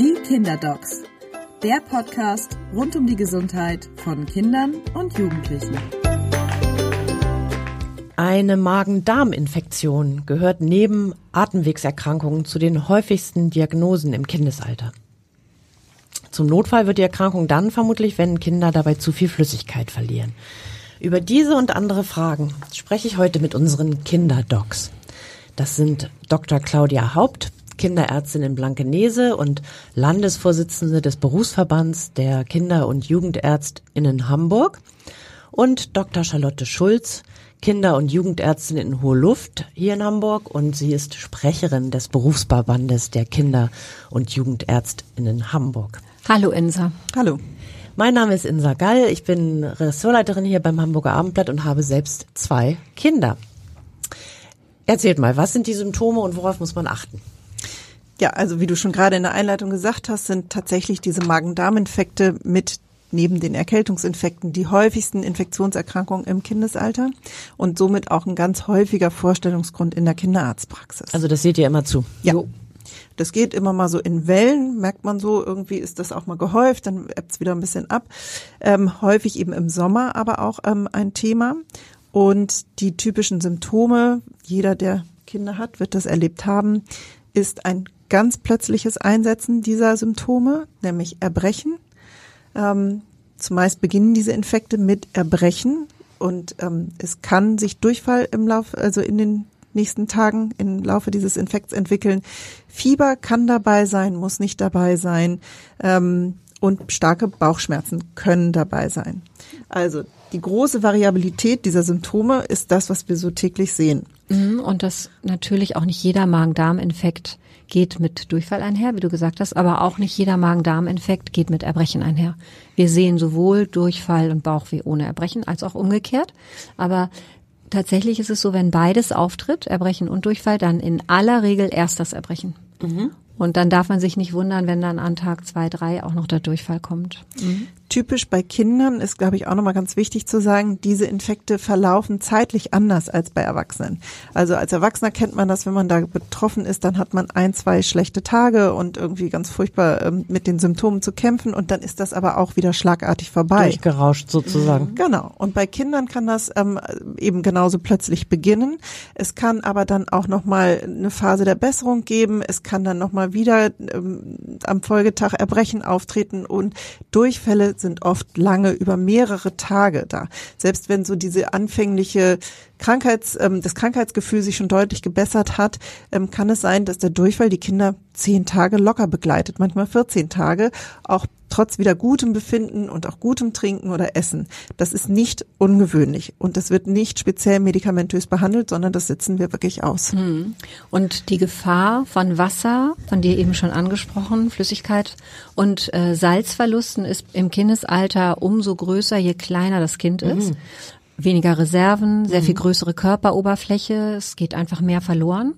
Die Kinderdocs, der Podcast rund um die Gesundheit von Kindern und Jugendlichen. Eine Magen-Darm-Infektion gehört neben Atemwegserkrankungen zu den häufigsten Diagnosen im Kindesalter. Zum Notfall wird die Erkrankung dann vermutlich, wenn Kinder dabei zu viel Flüssigkeit verlieren. Über diese und andere Fragen spreche ich heute mit unseren Kinderdocs. Das sind Dr. Claudia Haupt, Kinderärztin in Blankenese und Landesvorsitzende des Berufsverbands der Kinder- und Jugendärztinnen Hamburg und Dr. Charlotte Schulz, Kinder- und Jugendärztin in Hohe Luft hier in Hamburg und sie ist Sprecherin des Berufsverbandes der Kinder- und Jugendärztinnen Hamburg. Hallo Insa. Hallo. Mein Name ist Insa Gall, ich bin Ressortleiterin hier beim Hamburger Abendblatt und habe selbst zwei Kinder. Erzählt mal, was sind die Symptome und worauf muss man achten? Ja, also wie du schon gerade in der Einleitung gesagt hast, sind tatsächlich diese Magen-Darm-Infekte mit neben den Erkältungsinfekten die häufigsten Infektionserkrankungen im Kindesalter und somit auch ein ganz häufiger Vorstellungsgrund in der Kinderarztpraxis. Also das seht ihr immer zu. Ja. Das geht immer mal so in Wellen, merkt man so, irgendwie ist das auch mal gehäuft, dann ebbt es wieder ein bisschen ab. Ähm, häufig eben im Sommer aber auch ähm, ein Thema. Und die typischen Symptome, jeder, der Kinder hat, wird das erlebt haben, ist ein ganz plötzliches Einsetzen dieser Symptome, nämlich Erbrechen. Ähm, zumeist beginnen diese Infekte mit Erbrechen und ähm, es kann sich Durchfall im Lauf, also in den nächsten Tagen im Laufe dieses Infekts entwickeln. Fieber kann dabei sein, muss nicht dabei sein ähm, und starke Bauchschmerzen können dabei sein. Also die große Variabilität dieser Symptome ist das, was wir so täglich sehen. Mhm, und dass natürlich auch nicht jeder Magen-Darm-Infekt geht mit Durchfall einher, wie du gesagt hast, aber auch nicht jeder Magen-Darm-Infekt geht mit Erbrechen einher. Wir sehen sowohl Durchfall und Bauchweh ohne Erbrechen als auch umgekehrt. Aber tatsächlich ist es so, wenn beides auftritt, Erbrechen und Durchfall, dann in aller Regel erst das Erbrechen. Mhm. Und dann darf man sich nicht wundern, wenn dann an Tag zwei, drei auch noch der Durchfall kommt. Mhm. Typisch bei Kindern ist, glaube ich, auch nochmal ganz wichtig zu sagen, diese Infekte verlaufen zeitlich anders als bei Erwachsenen. Also als Erwachsener kennt man das, wenn man da betroffen ist, dann hat man ein, zwei schlechte Tage und irgendwie ganz furchtbar ähm, mit den Symptomen zu kämpfen und dann ist das aber auch wieder schlagartig vorbei. Durchgerauscht sozusagen. Mhm. Genau. Und bei Kindern kann das ähm, eben genauso plötzlich beginnen. Es kann aber dann auch nochmal eine Phase der Besserung geben. Es kann dann nochmal wieder ähm, am Folgetag Erbrechen auftreten und Durchfälle sind oft lange über mehrere Tage da. Selbst wenn so diese anfängliche Krankheits, ähm, das Krankheitsgefühl sich schon deutlich gebessert hat, ähm, kann es sein, dass der Durchfall die Kinder zehn Tage locker begleitet, manchmal 14 Tage, auch trotz wieder gutem Befinden und auch gutem Trinken oder Essen. Das ist nicht ungewöhnlich und das wird nicht speziell medikamentös behandelt, sondern das sitzen wir wirklich aus. Hm. Und die Gefahr von Wasser, von dir eben schon angesprochen, Flüssigkeit und äh, Salzverlusten ist im Kindesalter umso größer, je kleiner das Kind mhm. ist weniger Reserven, sehr viel mhm. größere Körperoberfläche, es geht einfach mehr verloren.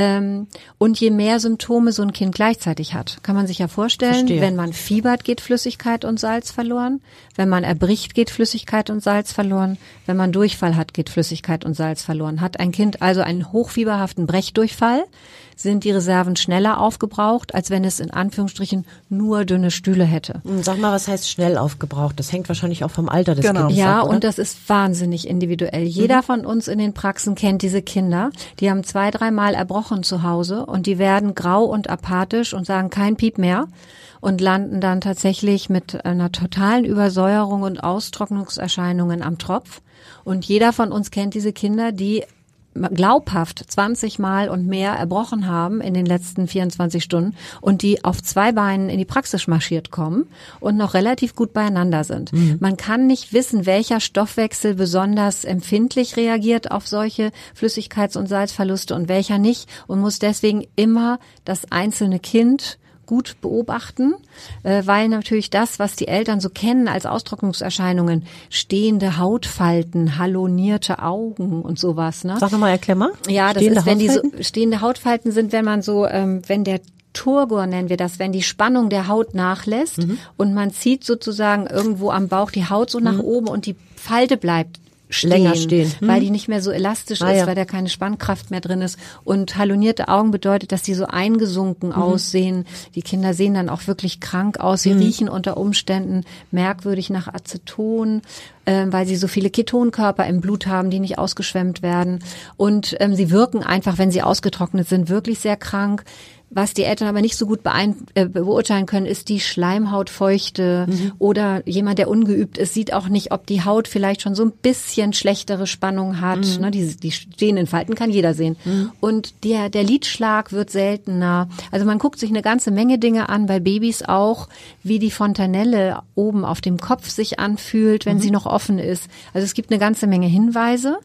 Ähm, und je mehr Symptome so ein Kind gleichzeitig hat, kann man sich ja vorstellen, Verstehe. wenn man fiebert, geht Flüssigkeit und Salz verloren. Wenn man erbricht, geht Flüssigkeit und Salz verloren. Wenn man Durchfall hat, geht Flüssigkeit und Salz verloren. Hat ein Kind also einen hochfieberhaften Brechdurchfall, sind die Reserven schneller aufgebraucht, als wenn es in Anführungsstrichen nur dünne Stühle hätte. Hm, sag mal, was heißt schnell aufgebraucht? Das hängt wahrscheinlich auch vom Alter des genau. Kindes ja, ab, Ja, und das ist wahnsinnig individuell. Jeder mhm. von uns in den Praxen kennt diese Kinder. Die haben zwei, dreimal erbrochen zu Hause und die werden grau und apathisch und sagen kein Piep mehr und landen dann tatsächlich mit einer totalen Übersäuerung und Austrocknungserscheinungen am Tropf. Und jeder von uns kennt diese Kinder, die glaubhaft 20 Mal und mehr erbrochen haben in den letzten 24 Stunden und die auf zwei Beinen in die Praxis marschiert kommen und noch relativ gut beieinander sind. Mhm. Man kann nicht wissen, welcher Stoffwechsel besonders empfindlich reagiert auf solche Flüssigkeits- und Salzverluste und welcher nicht und muss deswegen immer das einzelne Kind gut beobachten, äh, weil natürlich das, was die Eltern so kennen als Austrocknungserscheinungen, stehende Hautfalten, halonierte Augen und sowas. Ne? Sag nochmal, erklär mal. Ja, das stehende ist, wenn die so, stehende Hautfalten sind, wenn man so, ähm, wenn der Turgor nennen wir das, wenn die Spannung der Haut nachlässt mhm. und man zieht sozusagen irgendwo am Bauch die Haut so nach mhm. oben und die Falte bleibt stehen, Länger stehen. Hm. weil die nicht mehr so elastisch Ah, ist, ja. weil da keine Spannkraft mehr drin ist. Und halonierte Augen bedeutet, dass die so eingesunken Mhm. aussehen. Die Kinder sehen dann auch wirklich krank aus. Mhm. Sie riechen unter Umständen merkwürdig nach Aceton, ähm, weil sie so viele Ketonkörper im Blut haben, die nicht ausgeschwemmt werden. Und ähm, sie wirken einfach, wenn sie ausgetrocknet sind, wirklich sehr krank. Was die Eltern aber nicht so gut äh, beurteilen können, ist die Schleimhautfeuchte Mhm. oder jemand, der ungeübt ist, sieht auch nicht, ob die Haut vielleicht schon so ein bisschen schlechtere Spannung hat. Mhm. Ne, die, die stehenden Falten kann jeder sehen. Und der, der Lidschlag wird seltener. Also man guckt sich eine ganze Menge Dinge an, bei Babys auch, wie die Fontanelle oben auf dem Kopf sich anfühlt, wenn sie noch offen ist. Also es gibt eine ganze Menge Hinweise.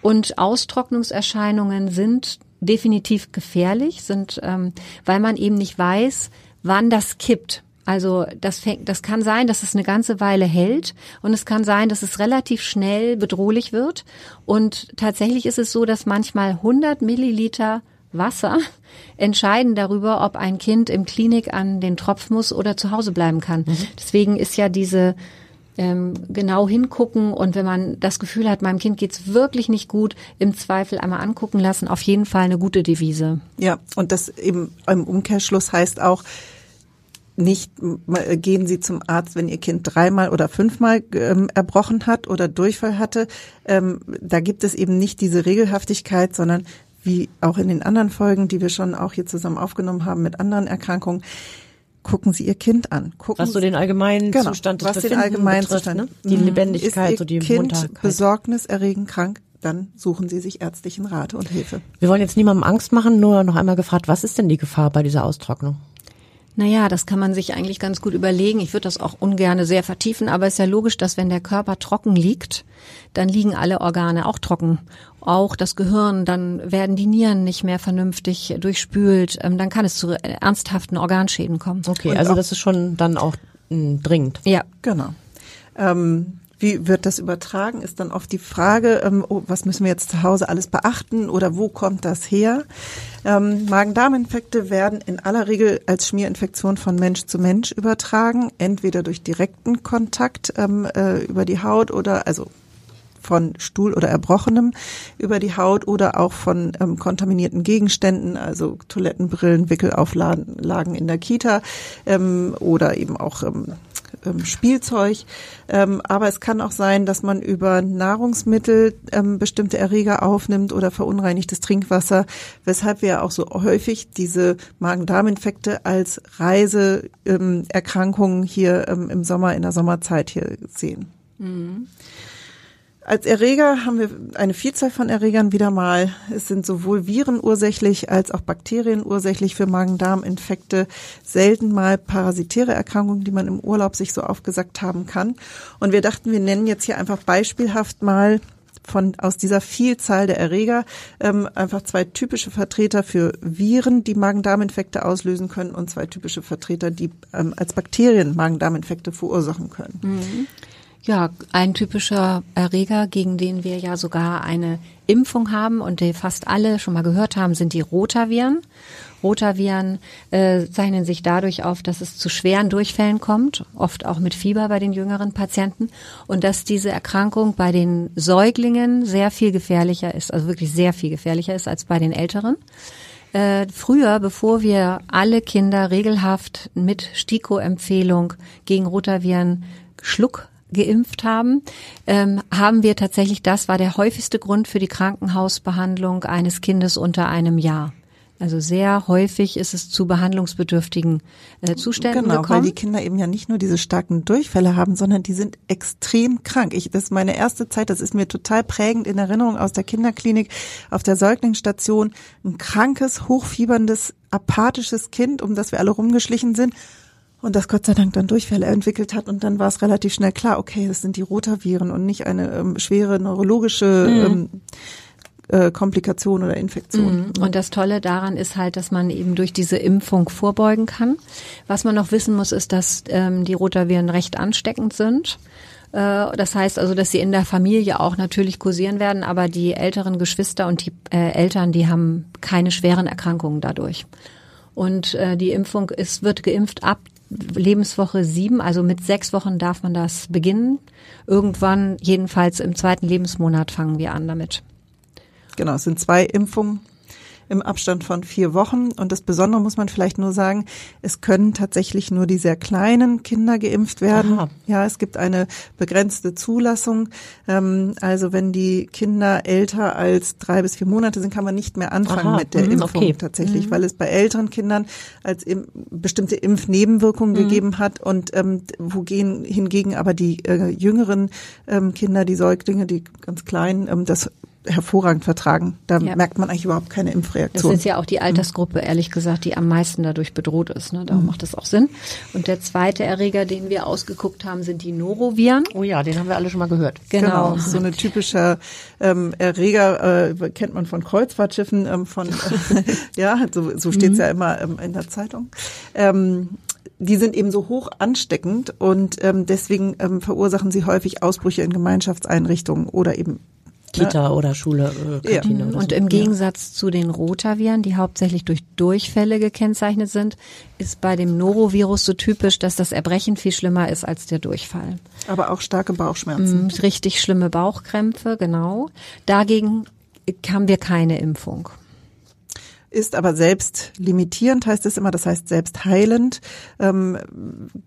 Und Austrocknungserscheinungen sind definitiv gefährlich, sind, ähm, weil man eben nicht weiß, wann das kippt. Also das fängt, das kann sein, dass es eine ganze Weile hält und es kann sein, dass es relativ schnell bedrohlich wird. Und tatsächlich ist es so, dass manchmal 100 Milliliter Wasser entscheiden darüber, ob ein Kind im Klinik an den Tropf muss oder zu Hause bleiben kann. Deswegen ist ja diese ähm, genau hingucken und wenn man das Gefühl hat, meinem Kind geht's wirklich nicht gut, im Zweifel einmal angucken lassen, auf jeden Fall eine gute Devise. Ja, und das eben im Umkehrschluss heißt auch, nicht äh, gehen Sie zum Arzt, wenn Ihr Kind dreimal oder fünfmal ähm, erbrochen hat oder Durchfall hatte. Ähm, da gibt es eben nicht diese Regelhaftigkeit, sondern wie auch in den anderen Folgen, die wir schon auch hier zusammen aufgenommen haben mit anderen Erkrankungen, gucken Sie Ihr Kind an. Gucken Was so den allgemeinen Genau, Zustand des was den allgemeinen betrifft, Zustand. ne? Die Mhm. Lebendigkeit, ist so die Kind Munterkeit. besorgniserregend krank, dann suchen Sie sich ärztlichen Rat und Hilfe. Wir wollen jetzt niemandem Angst machen, nur noch einmal gefragt, was ist denn die Gefahr bei dieser Austrocknung? Naja, das kann man sich eigentlich ganz gut überlegen. Ich würde das auch ungerne sehr vertiefen, aber es ist ja logisch, dass wenn der Körper trocken liegt, dann liegen alle Organe auch trocken. Auch das Gehirn, dann werden die Nieren nicht mehr vernünftig durchspült, ähm, dann kann es zu ernsthaften Organschäden kommen. Okay, Und also auch- das ist schon dann auch mh, dringend. Ja. Genau. Ähm, wie wird das übertragen, ist dann oft die Frage, ähm, oh, was müssen wir jetzt zu Hause alles beachten oder wo kommt das her? Ähm, Magen-Darm-Infekte werden in aller Regel als Schmierinfektion von Mensch zu Mensch übertragen, entweder durch direkten Kontakt ähm, äh, über die Haut oder also von Stuhl oder Erbrochenem über die Haut oder auch von ähm, kontaminierten Gegenständen, also Toilettenbrillen, Wickelauflagen in der Kita ähm, oder eben auch ähm, Spielzeug. Ähm, aber es kann auch sein, dass man über Nahrungsmittel ähm, bestimmte Erreger aufnimmt oder verunreinigtes Trinkwasser, weshalb wir auch so häufig diese Magen-Darm-Infekte als Reiseerkrankungen ähm, hier ähm, im Sommer, in der Sommerzeit hier sehen. Als Erreger haben wir eine Vielzahl von Erregern wieder mal. Es sind sowohl Viren ursächlich als auch Bakterien ursächlich für Magen-Darm-Infekte. Selten mal parasitäre Erkrankungen, die man im Urlaub sich so aufgesackt haben kann. Und wir dachten, wir nennen jetzt hier einfach beispielhaft mal von aus dieser Vielzahl der Erreger ähm, einfach zwei typische Vertreter für Viren, die Magen-Darm-Infekte auslösen können, und zwei typische Vertreter, die ähm, als Bakterien Magen-Darm-Infekte verursachen können. Ja, ein typischer Erreger, gegen den wir ja sogar eine Impfung haben und die fast alle schon mal gehört haben, sind die Rotaviren. Rotaviren äh, zeichnen sich dadurch auf, dass es zu schweren Durchfällen kommt, oft auch mit Fieber bei den jüngeren Patienten und dass diese Erkrankung bei den Säuglingen sehr viel gefährlicher ist, also wirklich sehr viel gefährlicher ist als bei den Älteren. Äh, früher, bevor wir alle Kinder regelhaft mit STIKO-Empfehlung gegen Rotaviren Schluck geimpft haben, ähm, haben wir tatsächlich, das war der häufigste Grund für die Krankenhausbehandlung eines Kindes unter einem Jahr. Also sehr häufig ist es zu behandlungsbedürftigen äh, Zuständen Genau, weil gekommen. die Kinder eben ja nicht nur diese starken Durchfälle haben, sondern die sind extrem krank. Ich, das ist meine erste Zeit, das ist mir total prägend in Erinnerung aus der Kinderklinik auf der Säuglingsstation. Ein krankes, hochfieberndes, apathisches Kind, um das wir alle rumgeschlichen sind. Und das Gott sei Dank dann Durchfälle entwickelt hat und dann war es relativ schnell klar, okay, das sind die Rotaviren und nicht eine ähm, schwere neurologische ähm, äh, Komplikation oder Infektion. Und das Tolle daran ist halt, dass man eben durch diese Impfung vorbeugen kann. Was man noch wissen muss, ist, dass ähm, die Rotaviren recht ansteckend sind. Äh, Das heißt also, dass sie in der Familie auch natürlich kursieren werden, aber die älteren Geschwister und die äh, Eltern, die haben keine schweren Erkrankungen dadurch. Und äh, die Impfung ist, wird geimpft ab Lebenswoche sieben, also mit sechs Wochen darf man das beginnen. Irgendwann, jedenfalls im zweiten Lebensmonat fangen wir an damit. Genau, es sind zwei Impfungen im Abstand von vier Wochen. Und das Besondere muss man vielleicht nur sagen, es können tatsächlich nur die sehr kleinen Kinder geimpft werden. Aha. Ja, es gibt eine begrenzte Zulassung. Ähm, also wenn die Kinder älter als drei bis vier Monate sind, kann man nicht mehr anfangen Aha. mit der mhm, Impfung okay. tatsächlich, mhm. weil es bei älteren Kindern als im, bestimmte Impfnebenwirkungen mhm. gegeben hat und ähm, wogegen hingegen aber die äh, jüngeren ähm, Kinder, die Säuglinge, die ganz kleinen, ähm, das hervorragend vertragen. Da ja. merkt man eigentlich überhaupt keine Impfreaktion. Das ist ja auch die Altersgruppe, ehrlich gesagt, die am meisten dadurch bedroht ist. Ne? Darum mhm. macht das auch Sinn. Und der zweite Erreger, den wir ausgeguckt haben, sind die Noroviren. Oh ja, den haben wir alle schon mal gehört. Genau. genau. So eine typischer ähm, Erreger äh, kennt man von Kreuzfahrtschiffen, ähm, von ja, so, so steht es mhm. ja immer ähm, in der Zeitung. Ähm, die sind eben so hoch ansteckend und ähm, deswegen ähm, verursachen sie häufig Ausbrüche in Gemeinschaftseinrichtungen oder eben Kita ja. oder Schule, äh, Kantine. Ja. Und so. im Gegensatz zu den Rotaviren, die hauptsächlich durch Durchfälle gekennzeichnet sind, ist bei dem Norovirus so typisch, dass das Erbrechen viel schlimmer ist als der Durchfall. Aber auch starke Bauchschmerzen. Mhm, richtig schlimme Bauchkrämpfe, genau. Dagegen haben wir keine Impfung ist aber selbst limitierend, heißt es immer, das heißt selbst heilend. Ähm,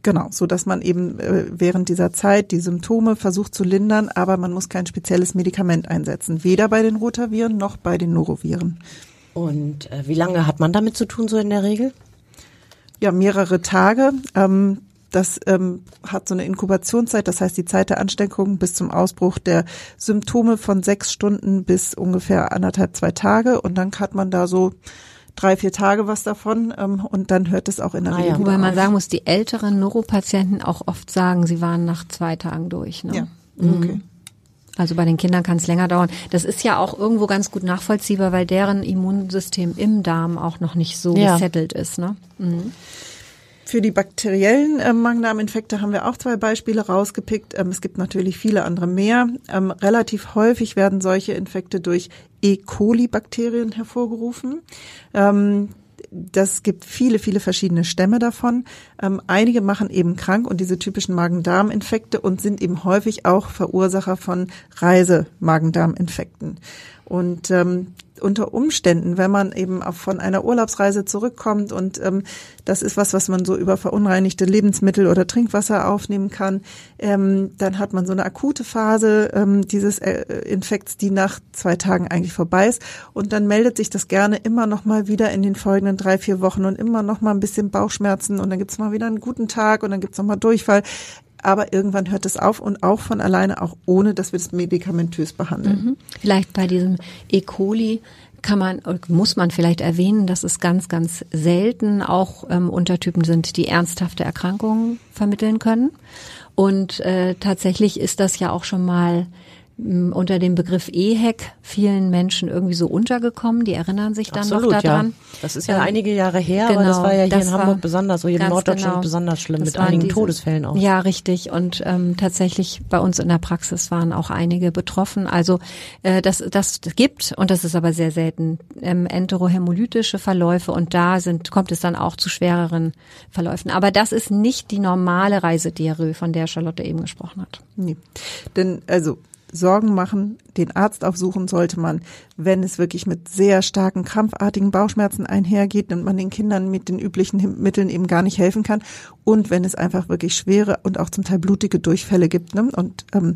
genau, so dass man eben äh, während dieser Zeit die Symptome versucht zu lindern, aber man muss kein spezielles Medikament einsetzen, weder bei den Rotaviren noch bei den Noroviren. Und äh, wie lange hat man damit zu tun, so in der Regel? Ja, mehrere Tage. Ähm, das ähm, hat so eine Inkubationszeit, das heißt die Zeit der Ansteckung bis zum Ausbruch der Symptome von sechs Stunden bis ungefähr anderthalb, zwei Tage. Und dann hat man da so drei, vier Tage was davon ähm, und dann hört es auch in der ah, Regel. Ja. Wobei man sagen muss, die älteren Neuropatienten auch oft sagen, sie waren nach zwei Tagen durch. Ne? Ja, mhm. okay. Also bei den Kindern kann es länger dauern. Das ist ja auch irgendwo ganz gut nachvollziehbar, weil deren Immunsystem im Darm auch noch nicht so ja. gesettelt ist. Ne? Mhm. Für die bakteriellen äh, Magen-Darm-Infekte haben wir auch zwei Beispiele rausgepickt. Ähm, es gibt natürlich viele andere mehr. Ähm, relativ häufig werden solche Infekte durch E. coli-Bakterien hervorgerufen. Ähm, das gibt viele, viele verschiedene Stämme davon. Ähm, einige machen eben krank und diese typischen Magen-Darm-Infekte und sind eben häufig auch Verursacher von Reise-Magen-Darm-Infekten. Und ähm, unter Umständen, wenn man eben auch von einer Urlaubsreise zurückkommt und ähm, das ist was, was man so über verunreinigte Lebensmittel oder Trinkwasser aufnehmen kann, ähm, dann hat man so eine akute Phase ähm, dieses äh, Infekts, die nach zwei Tagen eigentlich vorbei ist. Und dann meldet sich das gerne immer noch mal wieder in den folgenden drei, vier Wochen und immer noch mal ein bisschen Bauchschmerzen und dann gibt's mal wieder einen guten Tag und dann gibt's noch mal Durchfall aber irgendwann hört es auf und auch von alleine, auch ohne, dass wir das medikamentös behandeln. Mhm. Vielleicht bei diesem E. coli kann man, muss man vielleicht erwähnen, dass es ganz, ganz selten auch ähm, Untertypen sind, die ernsthafte Erkrankungen vermitteln können. Und äh, tatsächlich ist das ja auch schon mal unter dem Begriff EHEC vielen Menschen irgendwie so untergekommen. Die erinnern sich dann Absolut, noch daran. Ja. Das ist ja ähm, einige Jahre her, genau, aber das war ja hier in Hamburg besonders, so hier in Norddeutschland genau, besonders schlimm, mit einigen diese, Todesfällen auch. Ja, richtig. Und ähm, tatsächlich bei uns in der Praxis waren auch einige betroffen. Also äh, das, das gibt, und das ist aber sehr selten, ähm, enterohämolytische Verläufe und da sind, kommt es dann auch zu schwereren Verläufen. Aber das ist nicht die normale Reisediarrhoe, von der Charlotte eben gesprochen hat. Nee. Denn also Sorgen machen, den Arzt aufsuchen sollte man, wenn es wirklich mit sehr starken krampfartigen Bauchschmerzen einhergeht und man den Kindern mit den üblichen Mitteln eben gar nicht helfen kann und wenn es einfach wirklich schwere und auch zum Teil blutige Durchfälle gibt ne? und ähm,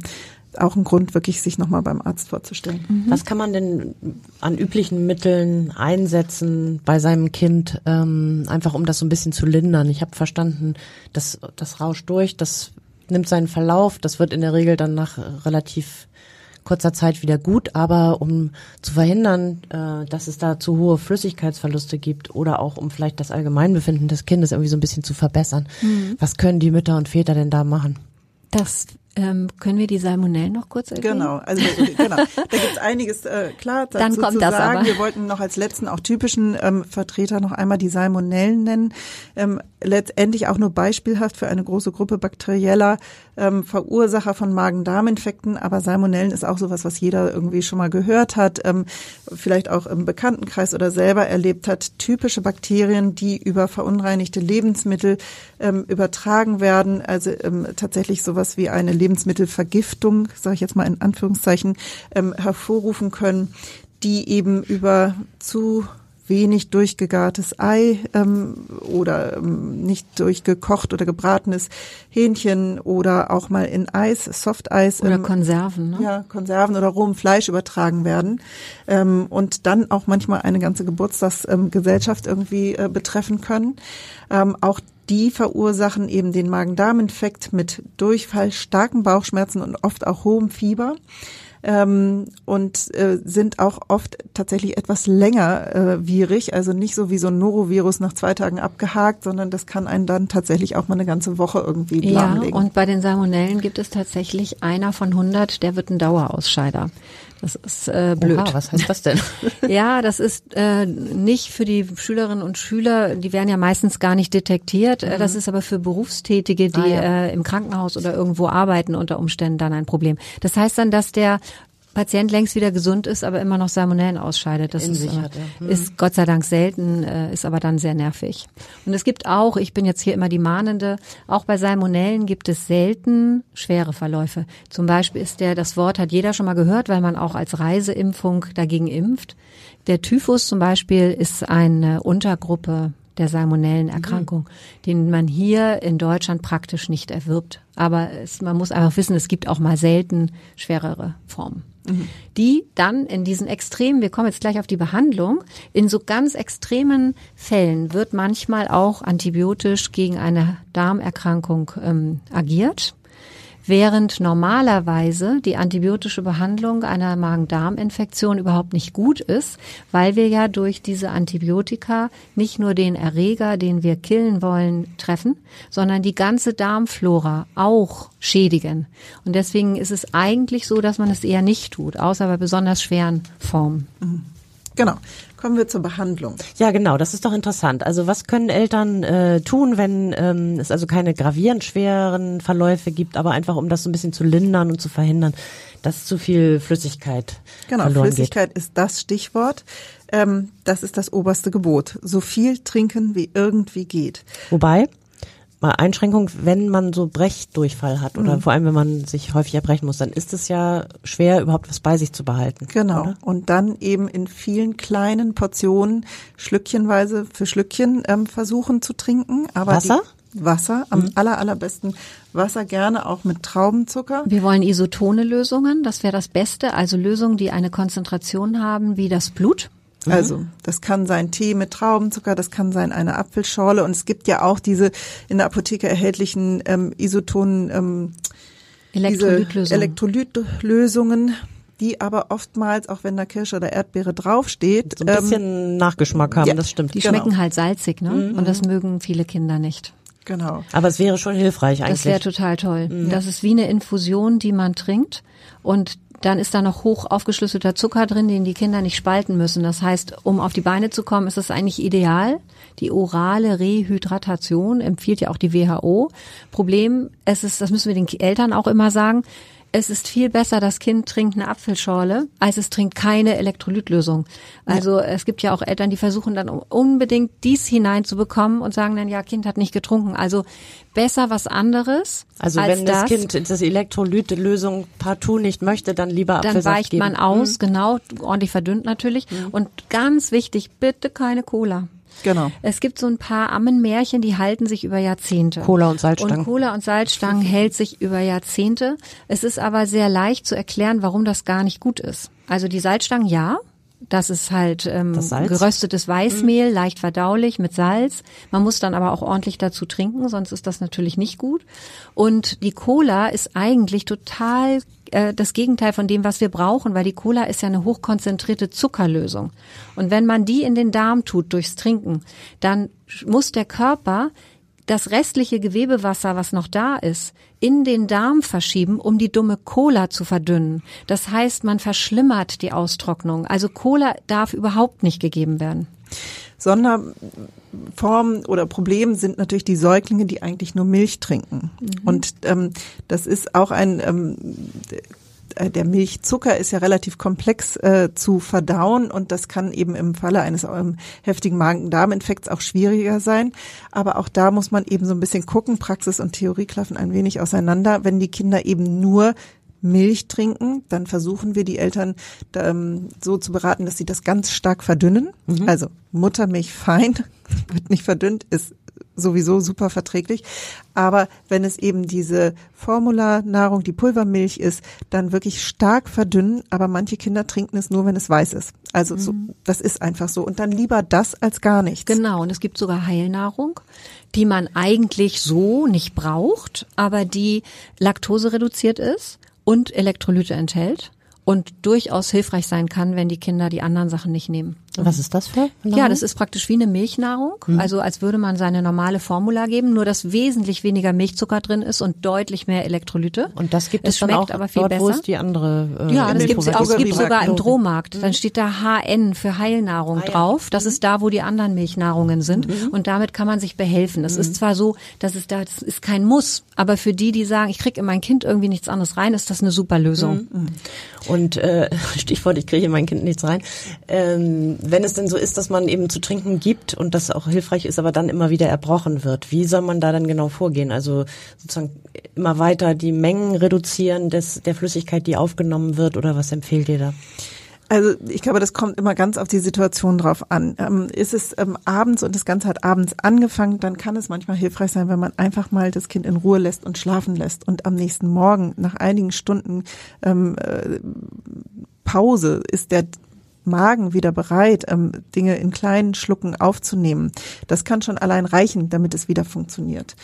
auch ein Grund, wirklich sich nochmal beim Arzt vorzustellen. Mhm. Was kann man denn an üblichen Mitteln einsetzen bei seinem Kind, ähm, einfach um das so ein bisschen zu lindern? Ich habe verstanden, dass das rauscht durch, das nimmt seinen Verlauf. Das wird in der Regel dann nach relativ kurzer Zeit wieder gut, aber um zu verhindern, äh, dass es da zu hohe Flüssigkeitsverluste gibt oder auch um vielleicht das Allgemeinbefinden des Kindes irgendwie so ein bisschen zu verbessern, mhm. was können die Mütter und Väter denn da machen? Das Ähm, können wir die Salmonellen noch kurz erklären? Genau, also genau. Da gibt's einiges äh, klar dazu Dann kommt zu das sagen. aber. Wir wollten noch als letzten auch typischen ähm, Vertreter noch einmal die Salmonellen nennen. Ähm, letztendlich auch nur beispielhaft für eine große Gruppe bakterieller ähm, Verursacher von Magen-Darm-Infekten. Aber Salmonellen ist auch sowas, was jeder irgendwie schon mal gehört hat, ähm, vielleicht auch im Bekanntenkreis oder selber erlebt hat. Typische Bakterien, die über verunreinigte Lebensmittel ähm, übertragen werden. Also ähm, tatsächlich sowas wie eine Lebensmittelvergiftung, sage ich jetzt mal in Anführungszeichen, ähm, hervorrufen können, die eben über zu wenig durchgegartes Ei ähm, oder ähm, nicht durchgekocht oder gebratenes Hähnchen oder auch mal in Eis, Softeis. Oder ähm, Konserven, ne? ja, Konserven oder rohem Fleisch übertragen werden ähm, und dann auch manchmal eine ganze Geburtstagsgesellschaft ähm, irgendwie äh, betreffen können. Ähm, auch die verursachen eben den Magen-Darm-Infekt mit Durchfall, starken Bauchschmerzen und oft auch hohem Fieber. Ähm, und äh, sind auch oft tatsächlich etwas länger äh, wierig, also nicht so wie so ein Norovirus nach zwei Tagen abgehakt, sondern das kann einen dann tatsächlich auch mal eine ganze Woche irgendwie Ja, lahmlegen. und bei den Salmonellen gibt es tatsächlich einer von 100, der wird ein Dauerausscheider. Das ist äh, blöd. Oha, was heißt das denn? Ja, das ist äh, nicht für die Schülerinnen und Schüler, die werden ja meistens gar nicht detektiert. Äh, Das ist aber für Berufstätige, die Ah, ja. äh, im Krankenhaus oder irgendwo arbeiten, unter Umständen dann ein Problem. Das heißt dann, dass der Patient längst wieder gesund ist, aber immer noch Salmonellen ausscheidet. Das ist, äh, hat, ja. Hm. ist Gott sei Dank selten, äh, ist aber dann sehr nervig. Und es gibt auch, ich bin jetzt hier immer die Mahnende, auch bei Salmonellen gibt es selten schwere Verläufe. Zum Beispiel ist der, das Wort hat jeder schon mal gehört, weil man auch als Reiseimpfung dagegen impft. Der Typhus zum Beispiel ist eine Untergruppe der Salmonellenerkrankung, den man hier in Deutschland praktisch nicht erwirbt. Aber es, man muss einfach wissen, es gibt auch mal selten schwerere Formen. Die dann in diesen extremen, wir kommen jetzt gleich auf die Behandlung, in so ganz extremen Fällen wird manchmal auch antibiotisch gegen eine Darmerkrankung ähm, agiert. Während normalerweise die antibiotische Behandlung einer Magen-Darm-Infektion überhaupt nicht gut ist, weil wir ja durch diese Antibiotika nicht nur den Erreger, den wir killen wollen, treffen, sondern die ganze Darmflora auch schädigen. Und deswegen ist es eigentlich so, dass man es eher nicht tut, außer bei besonders schweren Formen. Genau. Kommen wir zur Behandlung. Ja, genau, das ist doch interessant. Also was können Eltern äh, tun, wenn ähm, es also keine gravierend schweren Verläufe gibt, aber einfach um das so ein bisschen zu lindern und zu verhindern, dass zu viel Flüssigkeit Genau, verloren Flüssigkeit ist das Stichwort. Ähm, das ist das oberste Gebot. So viel trinken, wie irgendwie geht. geht. Wobei, mal Einschränkung, wenn man so Brechdurchfall hat oder vor allem wenn man sich häufig erbrechen muss, dann ist es ja schwer, überhaupt was bei sich zu behalten. Genau. Oder? Und dann eben in vielen kleinen Portionen, schlückchenweise für Schlückchen ähm, versuchen zu trinken. Aber Wasser? Wasser, am aller, allerbesten Wasser gerne auch mit Traubenzucker. Wir wollen isotone Lösungen, das wäre das Beste, also Lösungen, die eine Konzentration haben wie das Blut. Also, das kann sein Tee mit Traubenzucker, das kann sein eine Apfelschorle und es gibt ja auch diese in der Apotheke erhältlichen ähm, Isotonen, ähm, diese Elektrolytlösungen. Elektrolytlösungen, die aber oftmals, auch wenn da Kirsche oder Erdbeere draufsteht, So ein bisschen Nachgeschmack haben, Ähm, ja, das stimmt. die genau. schmecken halt salzig, ne? Und das mögen viele Kinder nicht. genau. Aber es wäre schon hilfreich eigentlich. Das wäre total toll. Das ist wie eine Infusion, die man trinkt und dann ist da noch hoch aufgeschlüsselter Zucker drin, den die Kinder nicht spalten müssen. Das heißt, um auf die Beine zu kommen, ist es eigentlich ideal. Die orale Rehydratation empfiehlt ja auch die WHO. Problem, es ist, das müssen wir den Eltern auch immer sagen, es ist viel besser, das Kind trinkt eine Apfelschorle, als es trinkt keine Elektrolytlösung. Also es gibt ja auch Eltern, die versuchen dann unbedingt dies hineinzubekommen und sagen dann, ja, Kind hat nicht getrunken. Also besser was anderes. also als wenn das, Kind das Elektrolytlösung partout nicht möchte, dann lieber dann Apfelsaft weicht geben. man aus, genau, ordentlich verdünnt natürlich. Und ganz wichtig, bitte keine Cola. Genau. Es gibt so ein paar Ammenmärchen, die halten sich über Jahrzehnte. Cola und Salzstangen. Und Cola und Salzstangen hält sich über Jahrzehnte. Es ist aber sehr leicht zu erklären, warum das gar nicht gut ist. Also die Salzstangen, ja. Das ist halt ähm, geröstetes Weißmehl, leicht verdaulich mit Salz. Man muss dann aber auch ordentlich dazu trinken, sonst ist das natürlich nicht gut. Und die Cola ist eigentlich total äh, das Gegenteil von dem, was wir brauchen, weil die Cola ist ja eine hochkonzentrierte Zuckerlösung. Und wenn man die in den Darm tut durchs Trinken, dann muss der Körper das restliche Gewebewasser, was noch da ist, in den Darm verschieben, um die dumme Cola zu verdünnen. Das heißt, man verschlimmert die Austrocknung. Also Cola darf überhaupt nicht gegeben werden. Sonderform oder Problem sind natürlich die Säuglinge, die eigentlich nur Milch trinken. Mhm. Und ähm, das ist auch ein ähm, äh, der Milchzucker ist ja relativ komplex äh, zu verdauen und das kann eben im Falle eines ähm, heftigen Magen-Darm-Infekts auch schwieriger sein. Aber auch da muss man eben so ein bisschen gucken. Praxis und Theorie klaffen ein wenig auseinander. Wenn die Kinder eben nur Milch trinken, dann versuchen wir die Eltern ähm, so zu beraten, dass sie das ganz stark verdünnen. Mhm. Also Muttermilch fein, wird nicht verdünnt, ist sowieso super verträglich. Aber wenn es eben diese Formularnahrung, die Pulvermilch ist, dann wirklich stark verdünnen. Aber manche Kinder trinken es nur, wenn es weiß ist. Also mhm. so, das ist einfach so. Und dann lieber das als gar nichts. Genau. Und es gibt sogar Heilnahrung, die man eigentlich so nicht braucht, aber die Laktose reduziert ist und Elektrolyte enthält und durchaus hilfreich sein kann, wenn die Kinder die anderen Sachen nicht nehmen. Was ist das für? Nahrung? Ja, das ist praktisch wie eine Milchnahrung, mhm. also als würde man seine normale Formula geben, nur dass wesentlich weniger Milchzucker drin ist und deutlich mehr Elektrolyte. Und das gibt es, es schmeckt auch aber viel dort, besser. wo es die andere äh, Ja, das gibt es gibt sogar im Drohmarkt. Mhm. Dann steht da HN für Heilnahrung ah, drauf. Das mhm. ist da, wo die anderen Milchnahrungen sind mhm. und damit kann man sich behelfen. Das ist mhm. zwar so, dass es da das ist kein Muss, aber für die, die sagen, ich kriege in mein Kind irgendwie nichts anderes rein, ist das eine super Lösung. Mhm. Und äh, Stichwort, ich kriege in mein Kind nichts rein. Ähm, wenn es denn so ist, dass man eben zu trinken gibt und das auch hilfreich ist, aber dann immer wieder erbrochen wird, wie soll man da dann genau vorgehen? Also sozusagen immer weiter die Mengen reduzieren des, der Flüssigkeit, die aufgenommen wird oder was empfehlt ihr da? Also ich glaube, das kommt immer ganz auf die Situation drauf an. Ähm, ist es ähm, abends und das Ganze hat abends angefangen, dann kann es manchmal hilfreich sein, wenn man einfach mal das Kind in Ruhe lässt und schlafen lässt und am nächsten Morgen nach einigen Stunden ähm, äh, Pause ist der Magen wieder bereit, ähm, Dinge in kleinen Schlucken aufzunehmen. Das kann schon allein reichen, damit es wieder funktioniert.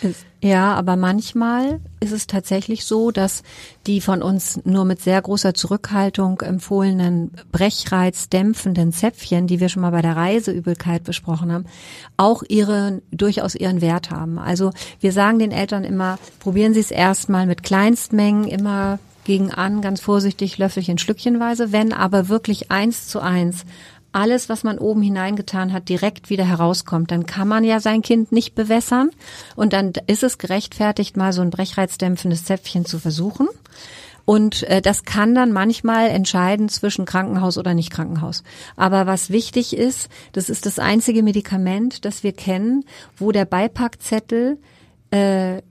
Ja, aber manchmal ist es tatsächlich so, dass die von uns nur mit sehr großer Zurückhaltung empfohlenen brechreizdämpfenden Zäpfchen, die wir schon mal bei der Reiseübelkeit besprochen haben, auch ihre, durchaus ihren Wert haben. Also wir sagen den Eltern immer, probieren Sie es erstmal mit Kleinstmengen, immer gegen an, ganz vorsichtig, Löffelchen, Schlückchenweise. Wenn aber wirklich eins zu eins alles, was man oben hineingetan hat, direkt wieder herauskommt, dann kann man ja sein Kind nicht bewässern und dann ist es gerechtfertigt, mal so ein brechreizdämpfendes Zäpfchen zu versuchen. Und äh, das kann dann manchmal entscheiden zwischen Krankenhaus oder nicht Krankenhaus. Aber was wichtig ist, das ist das einzige Medikament, das wir kennen, wo der Beipackzettel äh,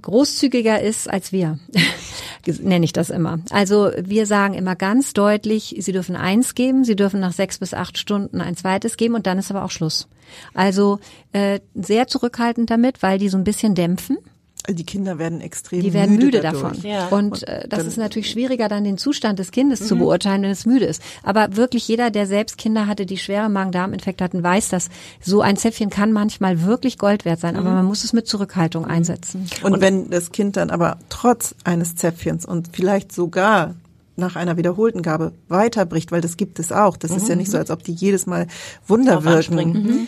großzügiger ist als wir, nenne ich das immer. Also wir sagen immer ganz deutlich, Sie dürfen eins geben, Sie dürfen nach sechs bis acht Stunden ein zweites geben und dann ist aber auch Schluss. Also äh, sehr zurückhaltend damit, weil die so ein bisschen dämpfen. Die Kinder werden extrem Die werden müde, müde davon. Ja. Und, äh, das ist natürlich schwieriger, dann den Zustand des Kindes mhm. zu beurteilen, wenn es müde ist. Aber wirklich jeder, der selbst Kinder hatte, die schwere Magen-Darm-Infekte hatten, weiß, dass so ein Zäpfchen kann manchmal wirklich Gold wert sein. Aber mhm. man muss es mit Zurückhaltung mhm. einsetzen. Und, und wenn das Kind dann aber trotz eines Zäpfchens und vielleicht sogar nach einer wiederholten Gabe weiterbricht, weil das gibt es auch. Das mhm. ist ja nicht so, als ob die jedes Mal Wunder wirken. Mhm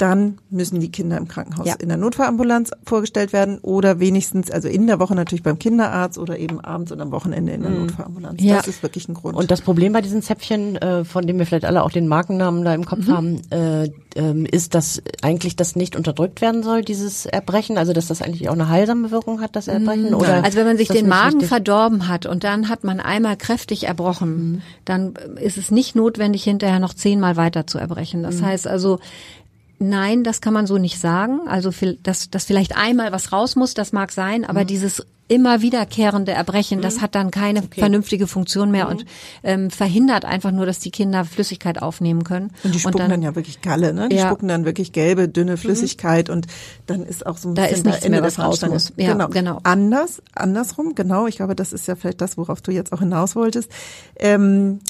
dann müssen die Kinder im Krankenhaus ja. in der Notfallambulanz vorgestellt werden oder wenigstens, also in der Woche natürlich beim Kinderarzt oder eben abends und am Wochenende in der mhm. Notfallambulanz. Ja. Das ist wirklich ein Grund. Und das Problem bei diesen Zäpfchen, äh, von dem wir vielleicht alle auch den Markennamen da im Kopf mhm. haben, äh, äh, ist, dass eigentlich das nicht unterdrückt werden soll, dieses Erbrechen, also dass das eigentlich auch eine heilsame Wirkung hat, das Erbrechen? Mhm. Oder also wenn man sich den Magen richtig? verdorben hat und dann hat man einmal kräftig erbrochen, mhm. dann ist es nicht notwendig, hinterher noch zehnmal weiter zu erbrechen. Das mhm. heißt also, Nein, das kann man so nicht sagen. Also, dass, dass vielleicht einmal was raus muss, das mag sein, aber mhm. dieses immer wiederkehrende Erbrechen, mhm. das hat dann keine okay. vernünftige Funktion mehr mhm. und ähm, verhindert einfach nur, dass die Kinder Flüssigkeit aufnehmen können. Und die spucken und dann, dann, ja wirklich Galle, ne? Die ja. spucken dann wirklich gelbe, dünne mhm. Flüssigkeit mhm. und dann ist auch so ein da bisschen ist nichts Ende mehr, was raus muss. Ja, genau. genau. Anders, andersrum, genau. Ich glaube, das ist ja vielleicht das, worauf du jetzt auch hinaus wolltest. Ähm,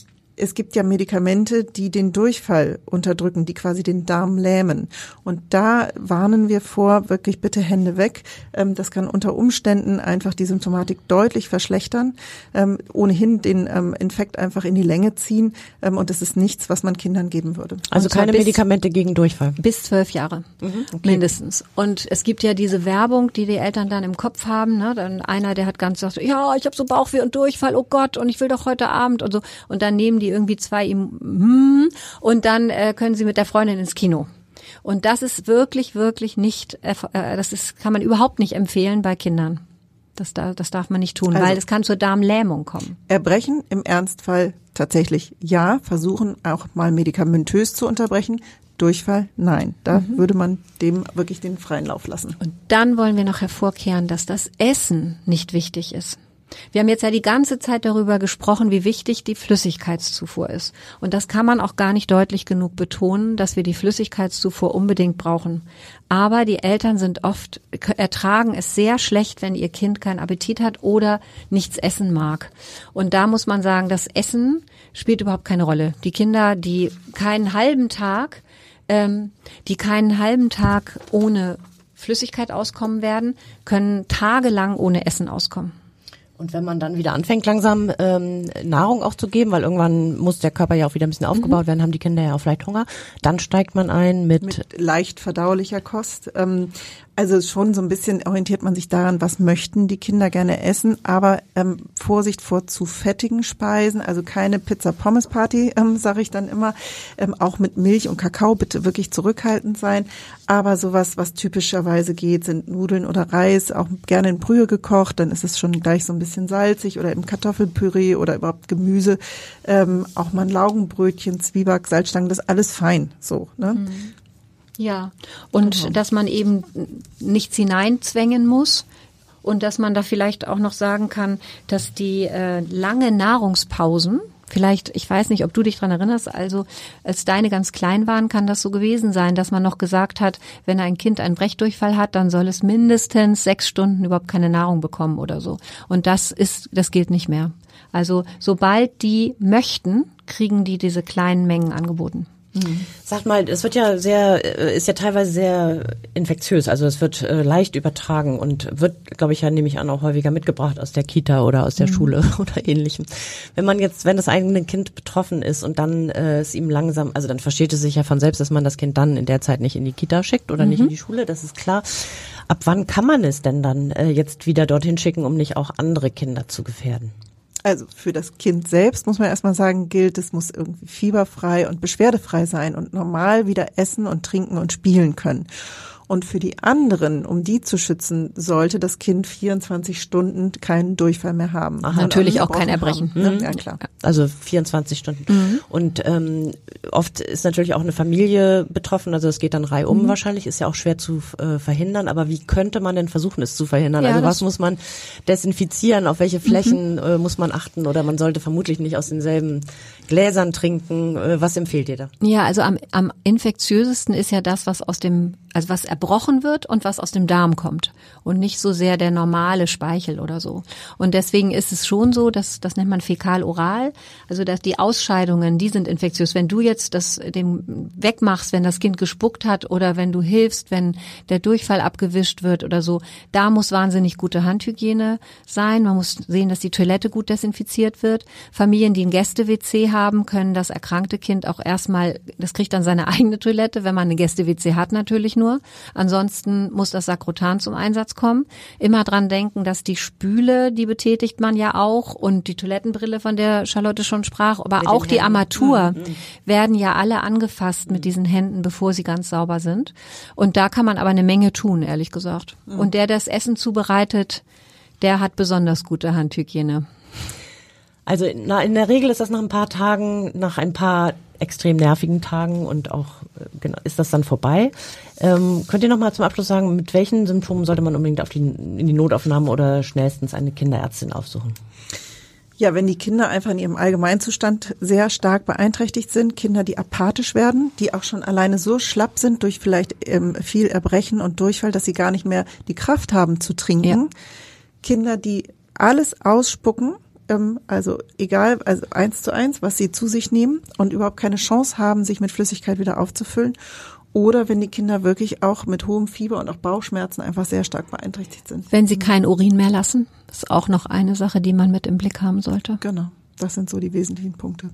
es gibt ja Medikamente, die den Durchfall unterdrücken, die quasi den Darm lähmen. Und da warnen wir vor, wirklich bitte Hände weg. Ähm, das kann unter Umständen einfach die Symptomatik deutlich verschlechtern, ähm, ohnehin den ähm, Infekt einfach in die Länge ziehen. Und das ist nichts, was man Kindern geben würde. Also keine Medikamente gegen Durchfall. Bis zwölf Jahre mhm, okay. mindestens. Und es gibt ja diese Werbung, die die Eltern dann im Kopf haben. Ne? Dann einer, der hat ganz gesagt, ja, ich habe so Bauchweh und Durchfall, oh Gott, und ich will doch heute Abend und so. Und dann nehmen die irgendwie zwei ihm hm, und dann äh, können sie mit der Freundin ins Kino. Und das ist wirklich, wirklich nicht, äh, das ist, kann man überhaupt nicht empfehlen bei Kindern. Das, da, das darf man nicht tun, also, weil es kann zur Darmlähmung kommen. Erbrechen im Ernstfall tatsächlich ja, versuchen auch mal medikamentös zu unterbrechen. Durchfall, nein. Da mhm. würde man dem wirklich den freien Lauf lassen. Und dann wollen wir noch hervorkehren, dass das Essen nicht wichtig ist. Wir haben jetzt ja die ganze Zeit darüber gesprochen, wie wichtig die Flüssigkeitszufuhr ist. Und das kann man auch gar nicht deutlich genug betonen, dass wir die Flüssigkeitszufuhr unbedingt brauchen. Aber die Eltern sind oft, ertragen es sehr schlecht, wenn ihr Kind keinen Appetit hat oder nichts essen mag. Und da muss man sagen, das Essen spielt überhaupt keine Rolle. Die Kinder, die keinen halben Tag, ähm, die keinen halben Tag ohne Flüssigkeit auskommen werden, können tagelang ohne Essen auskommen. Und wenn man dann wieder anfängt, langsam ähm, Nahrung auch zu geben, weil irgendwann muss der Körper ja auch wieder ein bisschen aufgebaut mhm. werden, haben die Kinder ja auch vielleicht Hunger, dann steigt man ein mit, mit leicht verdaulicher Kost. Ähm, also schon so ein bisschen orientiert man sich daran, was möchten die Kinder gerne essen, aber ähm, Vorsicht vor zu fettigen Speisen, also keine Pizza-Pommes-Party, ähm, sage ich dann immer. Ähm, auch mit Milch und Kakao bitte wirklich zurückhaltend sein. Aber sowas, was typischerweise geht, sind Nudeln oder Reis, auch gerne in Brühe gekocht, dann ist es schon gleich so ein bisschen salzig oder im Kartoffelpüree oder überhaupt Gemüse. Ähm, auch mal ein Laugenbrötchen, Zwieback, Salzstangen, das alles fein. So, ne? Mhm. Ja, und genau. dass man eben nichts hineinzwängen muss und dass man da vielleicht auch noch sagen kann, dass die äh, lange Nahrungspausen, vielleicht, ich weiß nicht, ob du dich dran erinnerst, also als deine ganz klein waren, kann das so gewesen sein, dass man noch gesagt hat, wenn ein Kind einen Brechdurchfall hat, dann soll es mindestens sechs Stunden überhaupt keine Nahrung bekommen oder so. Und das ist, das gilt nicht mehr. Also sobald die möchten, kriegen die diese kleinen Mengen angeboten. Mhm. Sag mal, es wird ja sehr, äh, ist ja teilweise sehr infektiös, also es wird äh, leicht übertragen und wird, glaube ich, ja nehme ich an, auch häufiger mitgebracht aus der Kita oder aus der mhm. Schule oder ähnlichem. Wenn man jetzt, wenn das eigene Kind betroffen ist und dann äh, es ihm langsam, also dann versteht es sich ja von selbst, dass man das Kind dann in der Zeit nicht in die Kita schickt oder mhm. nicht in die Schule, das ist klar. Ab wann kann man es denn dann äh, jetzt wieder dorthin schicken, um nicht auch andere Kinder zu gefährden? Also für das Kind selbst muss man erstmal sagen, gilt, es muss irgendwie fieberfrei und beschwerdefrei sein und normal wieder essen und trinken und spielen können. Und für die anderen, um die zu schützen, sollte das Kind 24 Stunden keinen Durchfall mehr haben. Ach, natürlich auch kein Erbrechen. Haben, ne? Ja, klar. Also 24 Stunden. Mhm. Und ähm, oft ist natürlich auch eine Familie betroffen, also es geht dann reihum mhm. wahrscheinlich, ist ja auch schwer zu äh, verhindern. Aber wie könnte man denn versuchen, es zu verhindern? Ja, also was muss man desinfizieren? Auf welche Flächen mhm. äh, muss man achten? Oder man sollte vermutlich nicht aus denselben Gläsern trinken. Äh, was empfehlt ihr da? Ja, also am, am infektiösesten ist ja das, was aus dem, also was erbrochen wird und was aus dem Darm kommt und nicht so sehr der normale Speichel oder so. Und deswegen ist es schon so, dass das nennt man fäkal-oral, also dass die Ausscheidungen, die sind infektiös. Wenn du jetzt das dem wegmachst, wenn das Kind gespuckt hat oder wenn du hilfst, wenn der Durchfall abgewischt wird oder so, da muss wahnsinnig gute Handhygiene sein. Man muss sehen, dass die Toilette gut desinfiziert wird. Familien, die ein Gäste-WC haben, können das erkrankte Kind auch erstmal, das kriegt dann seine eigene Toilette, wenn man eine Gäste-WC hat natürlich nur. Ansonsten muss das Sakrotan zum Einsatz kommen. Immer dran denken, dass die Spüle, die betätigt man ja auch und die Toilettenbrille, von der Charlotte schon sprach, aber mit auch die Armatur mhm, mhm. werden ja alle angefasst mit diesen Händen, bevor sie ganz sauber sind. Und da kann man aber eine Menge tun, ehrlich gesagt. Mhm. Und der das Essen zubereitet, der hat besonders gute Handhygiene. Also na, in der Regel ist das nach ein paar Tagen, nach ein paar extrem nervigen Tagen und auch genau, ist das dann vorbei. Ähm, könnt ihr noch mal zum Abschluss sagen, mit welchen Symptomen sollte man unbedingt auf die, in die Notaufnahme oder schnellstens eine Kinderärztin aufsuchen? Ja, wenn die Kinder einfach in ihrem Allgemeinzustand sehr stark beeinträchtigt sind, Kinder, die apathisch werden, die auch schon alleine so schlapp sind durch vielleicht ähm, viel Erbrechen und Durchfall, dass sie gar nicht mehr die Kraft haben zu trinken. Ja. Kinder, die alles ausspucken, ähm, also egal, also eins zu eins, was sie zu sich nehmen und überhaupt keine Chance haben, sich mit Flüssigkeit wieder aufzufüllen. Oder wenn die Kinder wirklich auch mit hohem Fieber und auch Bauchschmerzen einfach sehr stark beeinträchtigt sind. Wenn sie kein Urin mehr lassen, ist auch noch eine Sache, die man mit im Blick haben sollte. Genau, das sind so die wesentlichen Punkte.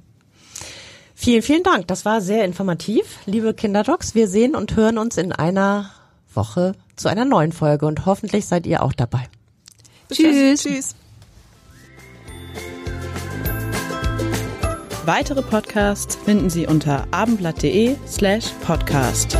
Vielen, vielen Dank. Das war sehr informativ, liebe Kinderdocs. Wir sehen und hören uns in einer Woche zu einer neuen Folge und hoffentlich seid ihr auch dabei. Tschüss. Tschüss. Weitere Podcasts finden Sie unter abendblatt.de slash podcast.